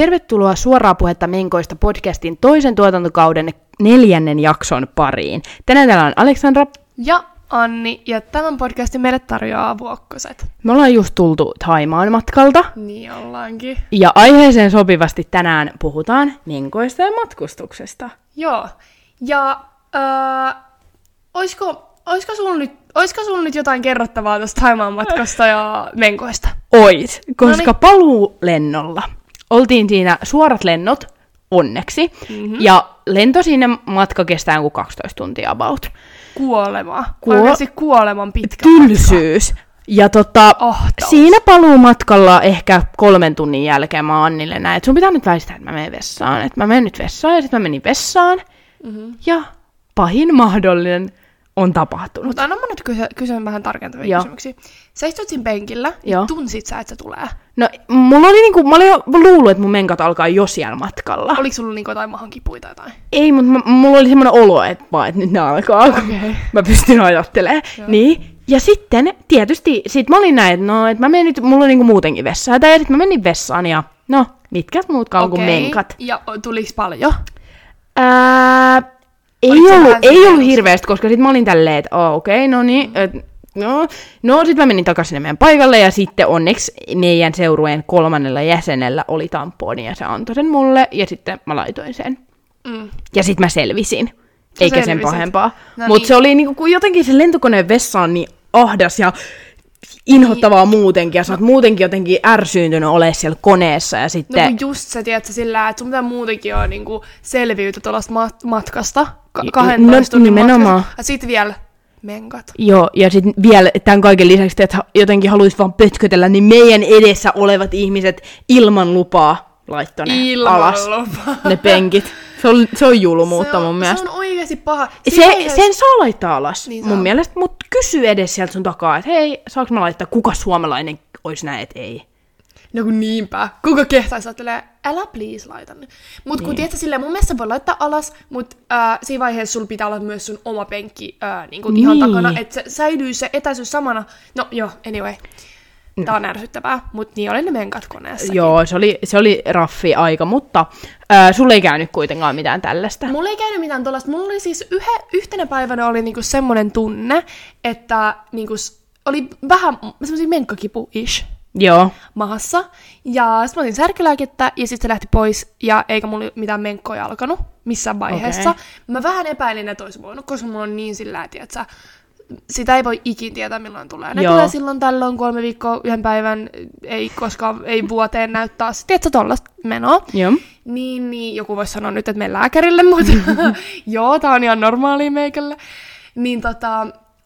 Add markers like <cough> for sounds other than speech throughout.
Tervetuloa suoraa puhetta Menkoista podcastin toisen tuotantokauden neljännen jakson pariin. Tänään täällä on Aleksandra. Ja Anni, ja tämän podcastin meille tarjoaa Vuokkoset. Me ollaan just tultu Taimaan matkalta. Niin ollaankin. Ja aiheeseen sopivasti tänään puhutaan Menkoista ja matkustuksesta. Joo. Ja öö, oisko, oisko, sulla nyt, oisko sulla nyt jotain kerrottavaa tästä Taimaan matkasta ja Menkoista? Ois, koska Noniin. paluulennolla oltiin siinä suorat lennot, onneksi. Mm-hmm. Ja lento sinne matka kestää joku 12 tuntia about. Kuolema. Kuo- Oikeasti kuoleman pitkä Tylsyys. Ja tota, Ahtaus. siinä paluumatkalla ehkä kolmen tunnin jälkeen mä Annille näin, että sun pitää nyt väistää, että mä menen vessaan. Että mä menen nyt vessaan ja sitten mä menin vessaan. Mm-hmm. Ja pahin mahdollinen on tapahtunut. Mutta anna mä nyt kysyä, kysyn vähän tarkentavia Joo. kysymyksiä. Sä istut siinä penkillä, Joo. niin tunsit sä, että se tulee? No, mulla oli niinku, mä olin jo luullut, että mun menkat alkaa jo siellä matkalla. Oliko sulla niinku jotain mahan kipuita tai jotain? Ei, mutta mulla oli semmoinen olo, että, vaan, että nyt ne alkaa. Okei. <laughs> Mä pystyn ajattelemaan. Niin. Ja sitten tietysti, sit mä olin näin, että no, että mä menin nyt, mulla oli niinku muutenkin vessaa. Tai sitten mä menin vessaan ja no, mitkä muutkaan kuin Okei. menkat. Ja tuliks paljon? Ää, ei Oliko ollut, ei ollut hirveästi, koska sit mä olin tälleen, että oh, okei, okay, no niin, et, no, no sit mä menin takaisin sinne meidän paikalle ja sitten onneksi meidän seurueen kolmannella jäsenellä oli tamponi ja se antoi sen mulle ja sitten mä laitoin sen. Mm. Ja sit mä selvisin. Eikä sen selvisit. pahempaa. No Mutta niin. se oli niinku, kun jotenkin se lentokoneen vessa on niin ahdas ja inhottavaa muutenkin, ja sä oot muutenkin jotenkin ärsyyntynyt olemaan siellä koneessa, ja No sitten... kun just se, tiedätkö, sillä, että sun pitää muutenkin ole niinku selviytyä tuollaista mat- matkasta, ka- 12 no, tunnin nimenomaan. matkasta, ja sit vielä menkat. Joo, ja sitten vielä tämän kaiken lisäksi, että jotenkin haluaisi vaan pötkötellä, niin meidän edessä olevat ihmiset ilman lupaa laittoi ne Ilman alas, lupaa. ne penkit. Se on, se on julmuutta se on, mun mielestä. Se on oikeasti paha. Se, Siinä vaiheessa- sen saa laittaa alas Niin niin mun saa. mielestä, mutta kysy edes sieltä sun takaa, että hei, saanko mä laittaa, kuka suomalainen olisi näin, että ei. No kun niinpä. Kuka kehtaisi ajattelee, älä please laita nyt. Mut kun niin. silleen, mun mielestä voi laittaa alas, mut äh, siinä vaiheessa sulla pitää olla myös sun oma penkki äh, niin kuin ihan Niin. takana, että se säilyy se etäisyys samana. No joo, anyway. Tää on ärsyttävää, mut niin oli ne menkat koneessa. Joo, se oli, se oli raffi aika, mutta ää, sulle ei käynyt kuitenkaan mitään tällaista. Mulla ei käynyt mitään tuollaista. Mulla oli siis yhe, yhtenä päivänä oli niinku semmoinen tunne, että niinku oli vähän semmoisia menkkakipu-ish Joo, mahassa. Ja sitten mä otin särkylääkettä ja sitten se lähti pois ja eikä mulla mitään menkkoja alkanut missään vaiheessa. Okei. Mä vähän epäilin, että olisi voinut, koska mulla on niin sillä, että sitä ei voi ikin tietää, milloin tulee. Ne Joo. tulee silloin tällöin kolme viikkoa yhden päivän, ei koskaan, ei vuoteen näy taas. Tiedätkö, tollaista menoa. joo. Niin, niin, joku voisi sanoa nyt, että menen lääkärille, mutta <laughs> joo, tää on ihan normaalia meikälle. Niin tota,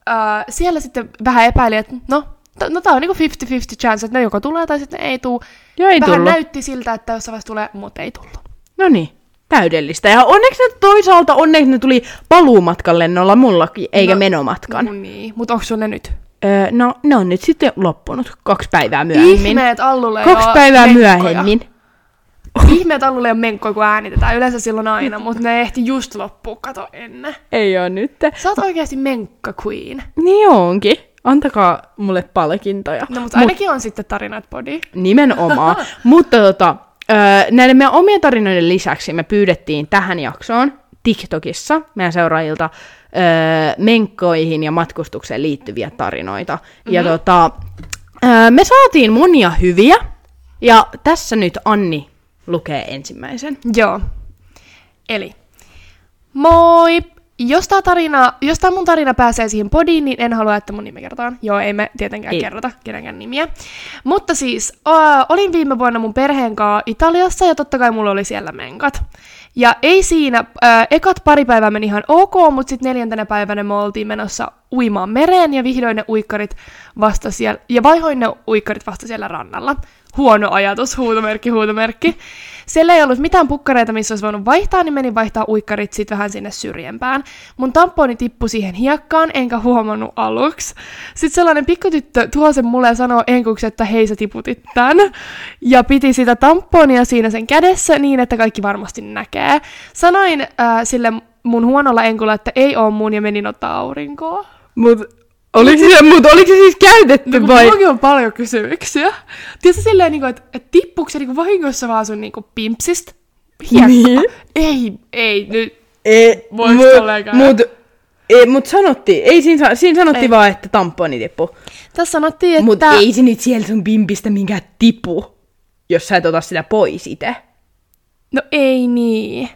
äh, siellä sitten vähän epäili, että no, no tää on niinku 50-50 chance, että ne joko tulee tai sitten ei tuu. Joo, ei vähän tullut. näytti siltä, että jossain vaiheessa tulee, mutta ei tullut. No niin, täydellistä. Ja onneksi ne toisaalta, onneksi ne tuli paluumatkan lennolla mullakin, eikä No, menomatkan. No niin, mutta onko sun ne nyt? Öö, no, ne on nyt sitten loppunut kaksi päivää myöhemmin. Ihmeet Allulle Kaksi päivää menkkoja. myöhemmin. Ihmeet Allulle ole menkkoja, kun äänitetään. Yleensä silloin aina, mutta ne ehti just loppua, kato ennen. Ei oo nyt. Sä oot oikeasti menkka queen. Niin onkin. Antakaa mulle palkintoja. No, mutta ainakin on sitten tarinat podi. Nimenomaan. <laughs> Mutta tota, näiden meidän omien tarinoiden lisäksi me pyydettiin tähän jaksoon TikTokissa meidän seuraajilta öö, menkkoihin ja matkustukseen liittyviä tarinoita. Mm-hmm. Ja tota, öö, me saatiin monia hyviä. Ja tässä nyt Anni lukee ensimmäisen. Joo. Eli, moi! Jos tää, tarina, jos tää mun tarina pääsee siihen podiin, niin en halua, että mun nimi kerrotaan. Joo, ei me tietenkään Ei. ei. kerrota kenenkään nimiä. Mutta siis, äh, olin viime vuonna mun perheen kanssa Italiassa ja totta kai mulla oli siellä menkat. Ja ei siinä, äh, ekat pari päivää meni ihan ok, mutta sitten neljäntenä päivänä me oltiin menossa uimaan mereen ja vihdoin ne uikkarit vasta siellä, ja vaihoin ne uikkarit vasta siellä rannalla. Huono ajatus, huutomerkki, huutomerkki. Siellä ei ollut mitään pukkareita, missä olisi voinut vaihtaa, niin menin vaihtaa uikkarit sitten vähän sinne syrjempään. Mun tamponi tippui siihen hiekkaan, enkä huomannut aluksi. Sitten sellainen pikkutyttö tuo sen mulle ja sanoo enkuksi, että hei sä tiputit tän. Ja piti sitä tamponia siinä sen kädessä niin, että kaikki varmasti näkee. Sanoin äh, sille mun huonolla enkulla, että ei oo mun ja menin ottaa aurinkoa. Mut Oliko se, mutta oliko se siis käytetty No kun vai? mullakin on paljon kysymyksiä. Tiedätkö silleen, niin kuin, että, että tippuuko se niin vahingossa vaan sun niin kuin, pimpsistä? Hiekka. Niin. Ei, ei, nyt. Ei, Voiko käydä? mut, ei, mut sanottiin, ei siinä, sa- siinä sanottiin Ei. vaan, että tamponi tippu. Tässä sanottiin, että... Mut ei se nyt siellä sun pimpistä minkään tipu, jos sä et ota sitä pois itse. No ei niin.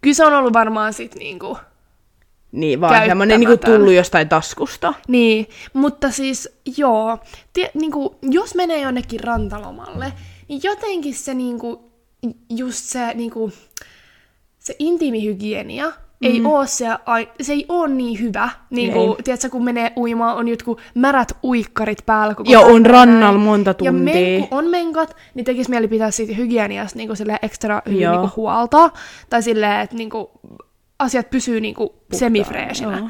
Kyllä se on ollut varmaan sit niinku... Niin, vaan semmonen niinku Käyttämätön. tullut jostain taskusta. Niin, mutta siis joo, tie, niinku, jos menee jonnekin rantalomalle, niin jotenkin se niinku, just se niinku, se intiimihygienia ei Mm. oo se, se ei oo niin hyvä. Niinku, Ei. tiedätkö, kun menee uimaan, on jotkut märät uikkarit päällä. Koko Joo, on rannalla monta Ja tuntia. men, kun on menkat, niin tekisi mieli pitää siitä hygieniasta niinku sille ekstra hyvin Joo. niinku huolta. Tai silleen, että niinku, asiat pysyy niinku semifreesinä. joo.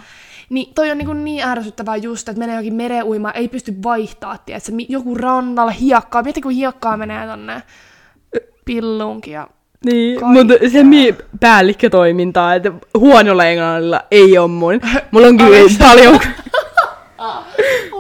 Niin toi on niinku niin ärsyttävää just, että menee johonkin mereen uimaan, ei pysty vaihtaa, tiedätkö, joku rannalla hiekkaa. Mieti, kun hiekkaa menee tonne pilluunkin ja... Niin, Kaikkea. mutta se mi päällikkötoimintaa, että huonolla englannilla ei ole mun. Mulla on kyllä paljon... <laughs>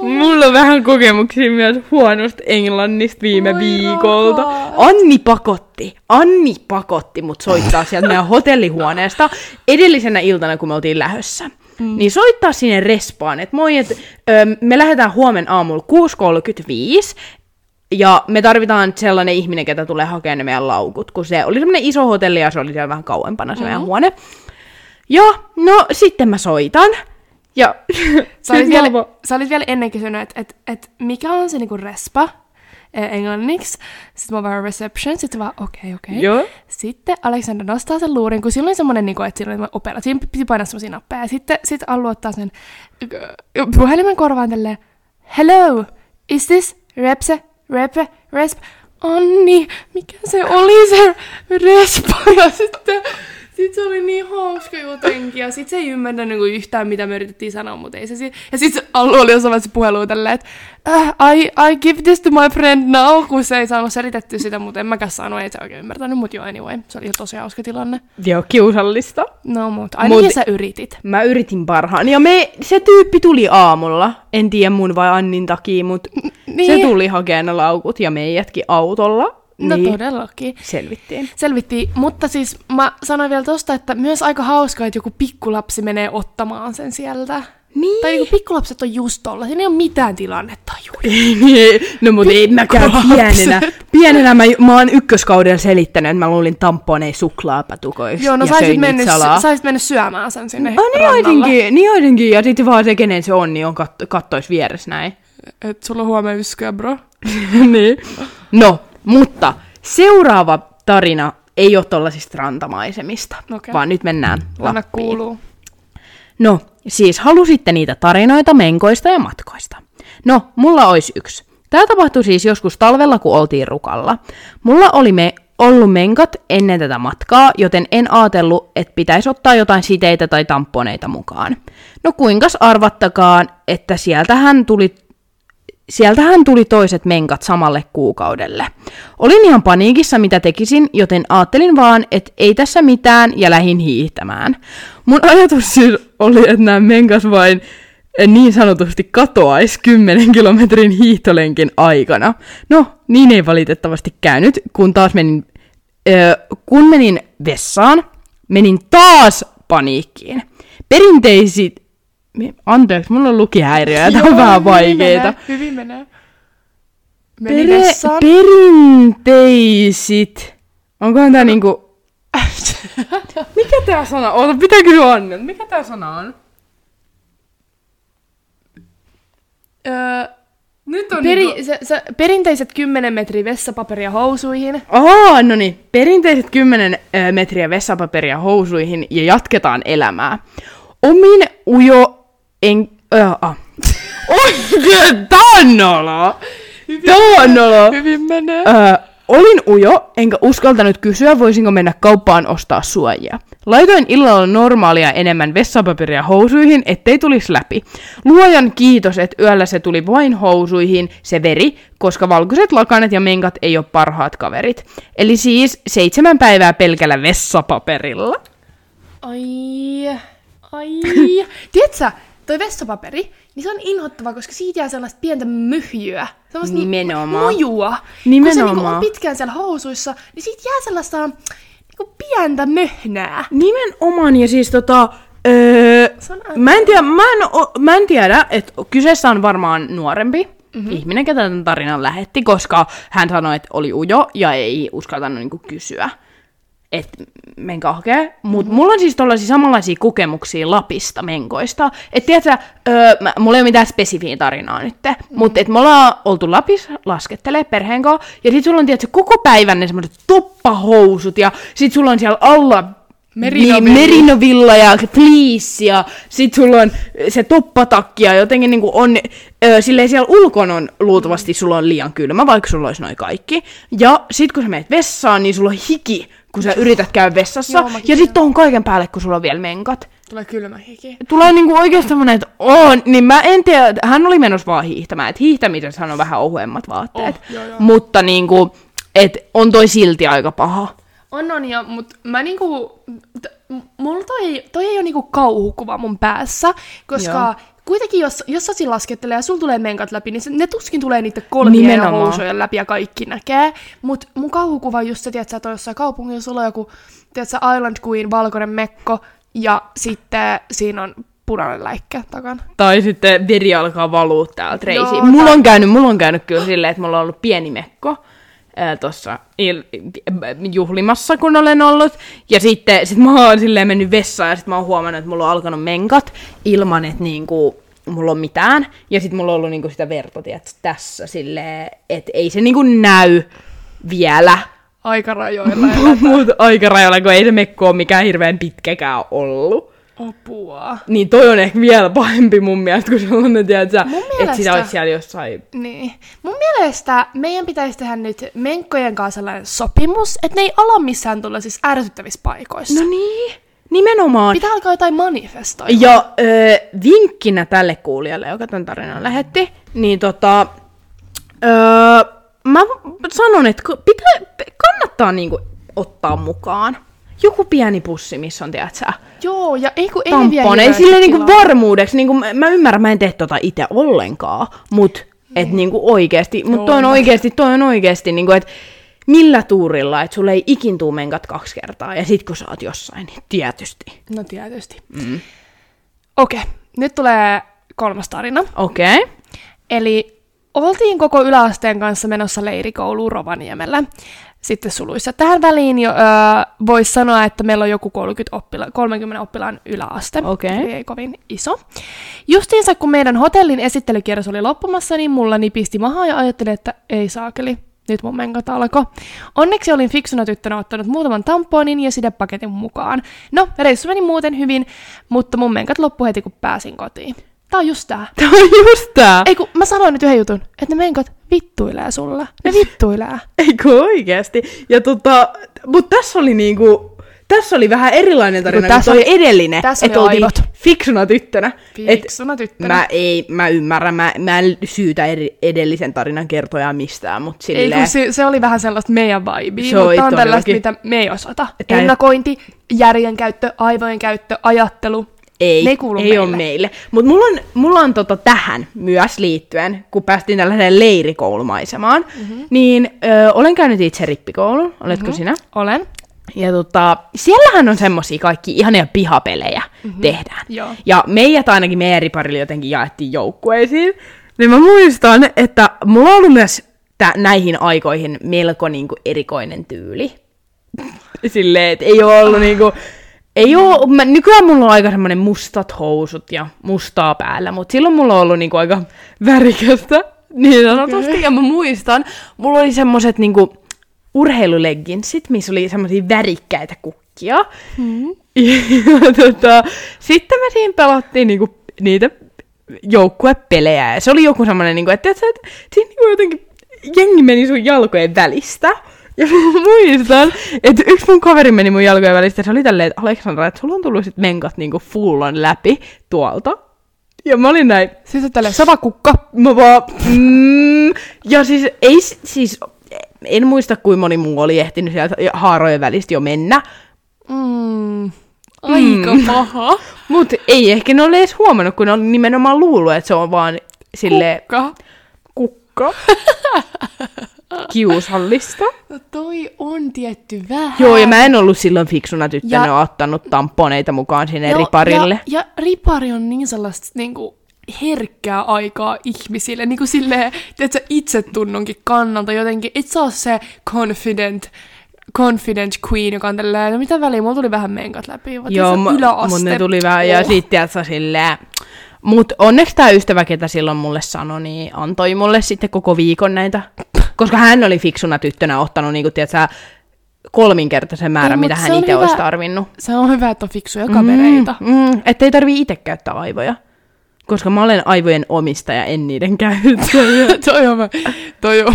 Mulla on vähän kokemuksia myös huonosta englannista viime Oi viikolta. rakas. Anni pakotti, Anni pakotti mut soittaa sieltä meidän <laughs> hotellihuoneesta edellisenä iltana, kun me oltiin lähössä. Mm. Niin soittaa sinne respaan, että moi, että ö, me lähdetään huomen aamulla 6.35, ja me tarvitaan sellainen ihminen, ketä tulee hakemaan ne meidän laukut, kun se oli semmoinen iso hotelli ja se oli siellä vähän kauempana se meidän huone. Ja no sitten mä soitan. Ja <laughs> Sä olit, sit vielä, mä sä olit vielä ennen kysynyt, että et, et mikä on se niinku respa eh, englanniksi. Sitten mä vaan reception, sitten vaan okei, okay, okei. Okay. Joo. Sitten Alexander nostaa sen luurin, kun silloin semmoinen, niinku, että oli opera. Siinä piti painaa semmoisia nappeja. Ja sitten sit Allu ottaa sen äh, puhelimen korvaan tälleen, hello, is this repse, repe, resp? Anni, mikä se oli se respa? <laughs> Ja sitten sit se oli niin hauska jotenkin, ja sit se ei ymmärtänyt niinku yhtään, mitä me yritettiin sanoa, mutta ei se si- Ja sit se Allu oli jossain vaiheessa puheluun tälleen, että uh, I, I give this to my friend now, kun se ei saanut selitettyä sitä, mutta en mäkään saanut, ei se oikein ymmärtänyt, mutta joo, anyway, se oli tosi hauska tilanne. Joo, kiusallista. No, mutta ainakin Mut- sä yritit. Mä yritin parhaan. Ja me, se tyyppi tuli aamulla. En tiedä mun vai Annin takia, mutta Niin. se tuli hakemaan laukut ja meidätkin autolla. No niin todellakin. selvittiin. Selvittiin, mutta siis mä sanoin vielä tosta, että myös aika hauskaa, että joku pikkulapsi menee ottamaan sen sieltä. Niin. Tai joku pikkulapset on just tolla, siinä ei ole mitään tilannettajua. <laughs> no mutta ei mäkään pienenä. Pienenä mä, mä oon ykköskaudella selittänyt, että mä luulin tamponeen suklaapatukoiksi Joo, no ja saisit mennyt, saisit mennyt syömään sen sinne No niin joidenkin, niin joidenkin, ja sitten vaan se, kenen se on, niin on kat- kattois vieressä näin. Et sulla on huomenna yskyä, bro. <laughs> niin. No, mutta seuraava tarina ei ole tollasista rantamaisemista, Okei. vaan nyt mennään Anna Lappiin. kuuluu. No, siis halusitte niitä tarinoita menkoista ja matkoista. No, mulla olisi yksi. Tämä tapahtui siis joskus talvella, kun oltiin rukalla. Mulla oli me ollut menkat ennen tätä matkaa, joten en ajatellut, että pitäisi ottaa jotain siteitä tai tamponeita mukaan. No kuinkas arvattakaan, että sieltähän tuli Sieltähän tuli toiset menkat samalle kuukaudelle. Olin ihan paniikissa, mitä tekisin, joten ajattelin vaan, että ei tässä mitään ja lähin hiihtämään. Mun ajatus siis oli, että nämä menkas vain eh, niin sanotusti katoaisi 10 kilometrin hiihtolenkin aikana. No, niin ei valitettavasti käynyt, kun taas menin, ö, kun menin vessaan, menin taas paniikkiin. Perinteisit, anteeksi, mulla on lukihäiriö ja tää on vähän vaikeeta. menee, Hyvin menee. Meni Pere- vessaan. perinteisit. Onkohan tää niinku... Mikä tää sana on? Oota, pitää kysyä Annelta. Mikä tää sana on? Öö, Nyt on peri, niinku... se, se, perinteiset 10 metriä vessapaperia housuihin. Aa, no niin. Perinteiset 10 ö, metriä vessapaperia housuihin ja jatketaan elämää. Omin ujo... En... Ah. Oikein, tää on noloa. Tää on noloa. Hyvin menee. Öö, olin ujo, enkä uskaltanut kysyä, voisinko mennä kauppaan ostaa suojia. Laitoin illalla normaalia enemmän vessapaperia housuihin, ettei tulisi läpi. Luojan kiitos, että yöllä se tuli vain housuihin, se veri, koska valkoiset lakanet ja menkat ei ole parhaat kaverit. Eli siis seitsemän päivää pelkällä vessapaperilla. Ai, ai. Tiedätkö, toi vessapaperi, niin se on inhottavaa, koska siitä jää sellaista pientä myhjyä. Sellaista Nimenomaan. mujua. Kun se Nimenomaan. niinku on pitkään siellä housuissa, niin siitä jää sellaista niinku pientä möhnää. Nimenomaan, ja siis tota... Öö, mä, en tiedä, mä, en, o, mä en tiedä, että kyseessä on varmaan nuorempi mm-hmm. ihminen, ketä tämän tarinan lähetti, koska hän sanoi, että oli ujo ja ei uskaltanut niinku kysyä, että menkää hakee. Mutta mulla on siis tollaisia samanlaisia kokemuksia Lapista menkoista. Että tiedätkö, öö, mä, mulla ei ole mitään spesifiä tarinaa nyt, mm-hmm. mutta et me ollaan oltu Lapissa laskettelee perheen kanssa, ja sit sulla on tiedätkö, koko päivän ne semmoiset toppahousut, ja sit sulla on siellä alla Merinovilla. niin, merinovilla ja fleece ja sit sulla on se toppatakki ja jotenkin niinku on, ö, silleen siellä ulkona on luultavasti sulla on liian kylmä, vaikka sulla olisi noin kaikki. Ja sit kun sä menet vessaan, niin sulla on hiki, kun sä yrität käydä vessassa. Joo, ja sit on kaiken päälle, kun sulla on vielä menkat. Tulee kylmä hiki. Tulee niinku oikeesti semmonen, että on, niin mä en tiedä, hän oli menossa vaan hiihtämään, että hiihtämisessä hän on vähän ohuemmat vaatteet. Oh, joo, joo. Mutta niinku, et on toi silti aika paha. On on, ja, mut mä niinku, t- mulla toi, toi ei ole niinku kauhukuva mun päässä, koska Joo. Kuitenkin jos, jos Sasi laskettelee ja sulla tulee menkat läpi, niin se, ne tuskin tulee niiden kolmien ja housujen läpi ja kaikki näkee. Mut mun kauhukuva on just se, että sä oot jossain kaupungilla, sulla on joku, tiedätkö, Island Queen, valkoinen mekko, ja sitten siinä on punainen läikkä takana. Tai sitten veri alkaa valua täältä reisiin. Joo, mulla on käynyt, mulla on käynyt kyllä silleen, että mulla on ollut pieni mekko tuossa juhlimassa, kun olen ollut. Ja sitten sit mä oon silleen mennyt vessaan ja sitten mä oon huomannut, että mulla on alkanut menkat ilman, että niinku, mulla on mitään. Ja sitten mulla on ollut niinku sitä verta, tiedätkö, tässä silleen, että ei se niinku näy vielä. Aikarajoilla <laughs> Mutta aikarajoilla, kun ei se mekko ole mikään hirveän pitkäkään ollut. Apua. Niin toi on ehkä vielä pahempi mun mielestä, kun sellainen, tiedätkö, että sitä olisi siellä jossain... Niin. Mun mielestä meidän pitäisi tehdä nyt menkkojen kanssa sellainen sopimus, että ne ei ala missään tulla siis ärsyttävissä paikoissa. No niin, nimenomaan. Pitää alkaa jotain manifestoida. Ja ö, vinkkinä tälle kuulijalle, joka tämän tarinan lähetti, niin tota, ö, mä sanon, että pitää, kannattaa niinku ottaa mukaan joku pieni pussi, missä on, tiedätkö, Joo, ja ei kun ei ne vie tampon. Ei silleen niinku varmuudeksi, niinku, mä, mä ymmärrän, mä en tee tota itse ollenkaan, mut et niinku oikeesti, mut toi on Joo. oikeesti, toi on oikeesti niinku, että millä tuurilla, että sulle ei ikin tuu menkat kaksi kertaa, ja sit kun sä oot jossain, niin tietysti. No tietysti. Mm. Okei, okay, nyt tulee kolmas tarina. Okei. Okay. Eli oltiin koko yläasteen kanssa menossa leirikouluun Rovaniemellä. Sitten suluissa. Tähän väliin jo öö, voisi sanoa, että meillä on joku 30, oppila- 30 oppilaan yläaste. Okei. Eli ei kovin iso. Justiinsa kun meidän hotellin esittelykierros oli loppumassa, niin mulla nipisti mahaa ja ajattelin, että ei saakeli. Nyt mun menkat alkoi. Onneksi olin fiksuna tyttönä ottanut muutaman tamponin ja sidepaketin mukaan. No, reissu meni muuten hyvin, mutta mun menkat loppu heti kun pääsin kotiin. Tää on just tää. <laughs> Tämä on just tää. Ei kun mä sanoin nyt yhden jutun, että ne menkot vittuilee sulla. Ne <laughs> vittuilee. Eikö oikeesti? Ja tota, mut tässä oli niinku, tässä oli vähän erilainen tarina tässä kuin oli- edellinen. tässä oli aivot. fiksuna tyttönä. Et Fiksuna tyttönä. Mä, ei, mä ymmärrän, mä, mä en syytä eri, edellisen tarinan kertojaa mistään, Ei silleen... kun se, se oli vähän sellaista meidän vibea, Se mutta on tällaista, mitä me ei osata. Tää- Ennakointi, järjen käyttö, aivojen käyttö, ajattelu. Ei, ne ei kuulu ei meille. ole meille. Mutta mulla on, mulla on tota tähän myös liittyen, kun päästiin tällaiseen leirikoulumaisemaan, mm-hmm. niin ö, olen käynyt itse rippikoulun, oletko mm-hmm. sinä? Olen. Ja tota, siellähän on semmosia kaikki ihania pihapelejä mm-hmm. tehdään. Joo. Ja meidät ainakin meidän riparilla jotenkin jaettiin joukkueisiin. Niin mä muistan, että mulla on ollut myös tä- näihin aikoihin melko niinku erikoinen tyyli. <laughs> Silleen, että ei ole ollut niinku... Ei oo, mä, nykyään mulla on aika semmonen mustat housut ja mustaa päällä, mutta silloin mulla on ollut niinku aika värikästä, niin sanotusti. Okay. Ja mä muistan, mulla oli semmoset niinku urheilulegginsit, missä oli semmosia värikkäitä kukkia. Mm. <laughs> Ja tota, sitten me siinä pelattiin niinku niitä joukkuepelejä. Ja se oli joku semmonen, niinku, että, että, että siinä niinku jotenkin jengi meni sun jalkojen välistä. Ja mä muistan, että yksi mun kaveri meni mun jalkojen välistä ja se oli tälleen, että Aleksandra, että sulla on tullut sit menkat niinku fullon läpi tuolta. Ja mä olin näin, Siis on tälleen savakukka. mä vaan, mm, ja siis ei, siis, en muista kuinka moni muu oli ehtinyt sieltä haarojen välistä jo mennä, Mm. Aika paha. Mut ei ehkä ne ole edes huomannut, kun ne on nimenomaan luullut, että se on vaan sille Ka. kukka. <laughs> Kiusallista. <laughs> No toi on tietty vähän. Joo, ja mä en ollut silloin fiksuna tyttönä Ja- ottanut tamponeita mukaan sinne Joo, riparille. Ja, ja ripari on niin sellaista niinku, herkkää aikaa ihmisille, niin kuin silleen, tiedätkö, itsetunnonkin kannalta jotenkin, et sä oo se confident, confident queen, joka on tälleen, no mitä väliä, mulla tuli vähän menkat läpi, vaan Joo, tiedätkö, mu- yläaste. mut ne tuli vähän, ja Oh. sit tiedätkö silleen, Mut onneksi tämä ystävä, ketä silloin mulle sanoi, niin antoi mulle sitten koko viikon näitä. Koska hän oli fiksuna tyttönä ottanut, niin kuin, tiedätkö, kolminkertaisen määrän, Ei, mut mitä hän itse olisi tarvinnut. Se on hyvä, että on fiksuja kavereita. Mm, mm, ettei tarvii itse käyttää aivoja. Koska mä olen aivojen omistaja, en niiden käyttäjä. <laughs> toi on, mä- toi on,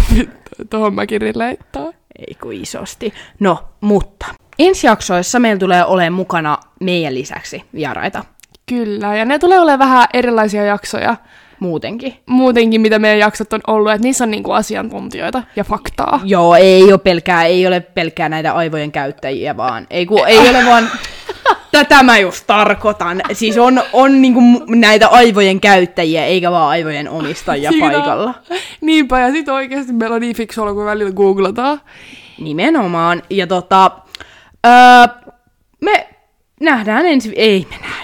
tohon mäkin rileittaa. Ei kun isosti. No, mutta ensi jaksoissa meillä tulee olemaan mukana meidän lisäksi vieraita. Kyllä, ja ne tulee olemaan vähän erilaisia jaksoja Muutenkin. muutenkin, mitä meidän jaksot on ollut, että niissä on niinku asiantuntijoita ja faktaa. Joo, ei ole pelkää, ei ole pelkää näitä aivojen käyttäjiä, vaan ei, kun, ei ole vaan... <laughs> Tätä mä just tarkoitan. Siis on, on niinku näitä aivojen käyttäjiä, eikä vaan aivojen omistajia Siinä paikalla. Niinpä, ja sit oikeesti meillä on niin fiksu olla, kun välillä googlataan. Nimenomaan. Ja tota, öö, me nähdään ensi... Ei me nähdään.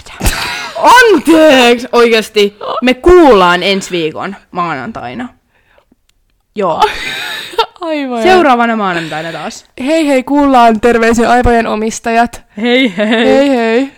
Anteeksi! Oikeasti. Me kuullaan ensi viikon maanantaina. Joo. <laughs> Aivojen. Seuraavana maanantaina taas. Hei hei, kuullaan terveisiä aivojen omistajat. Hei hei. Hei hei.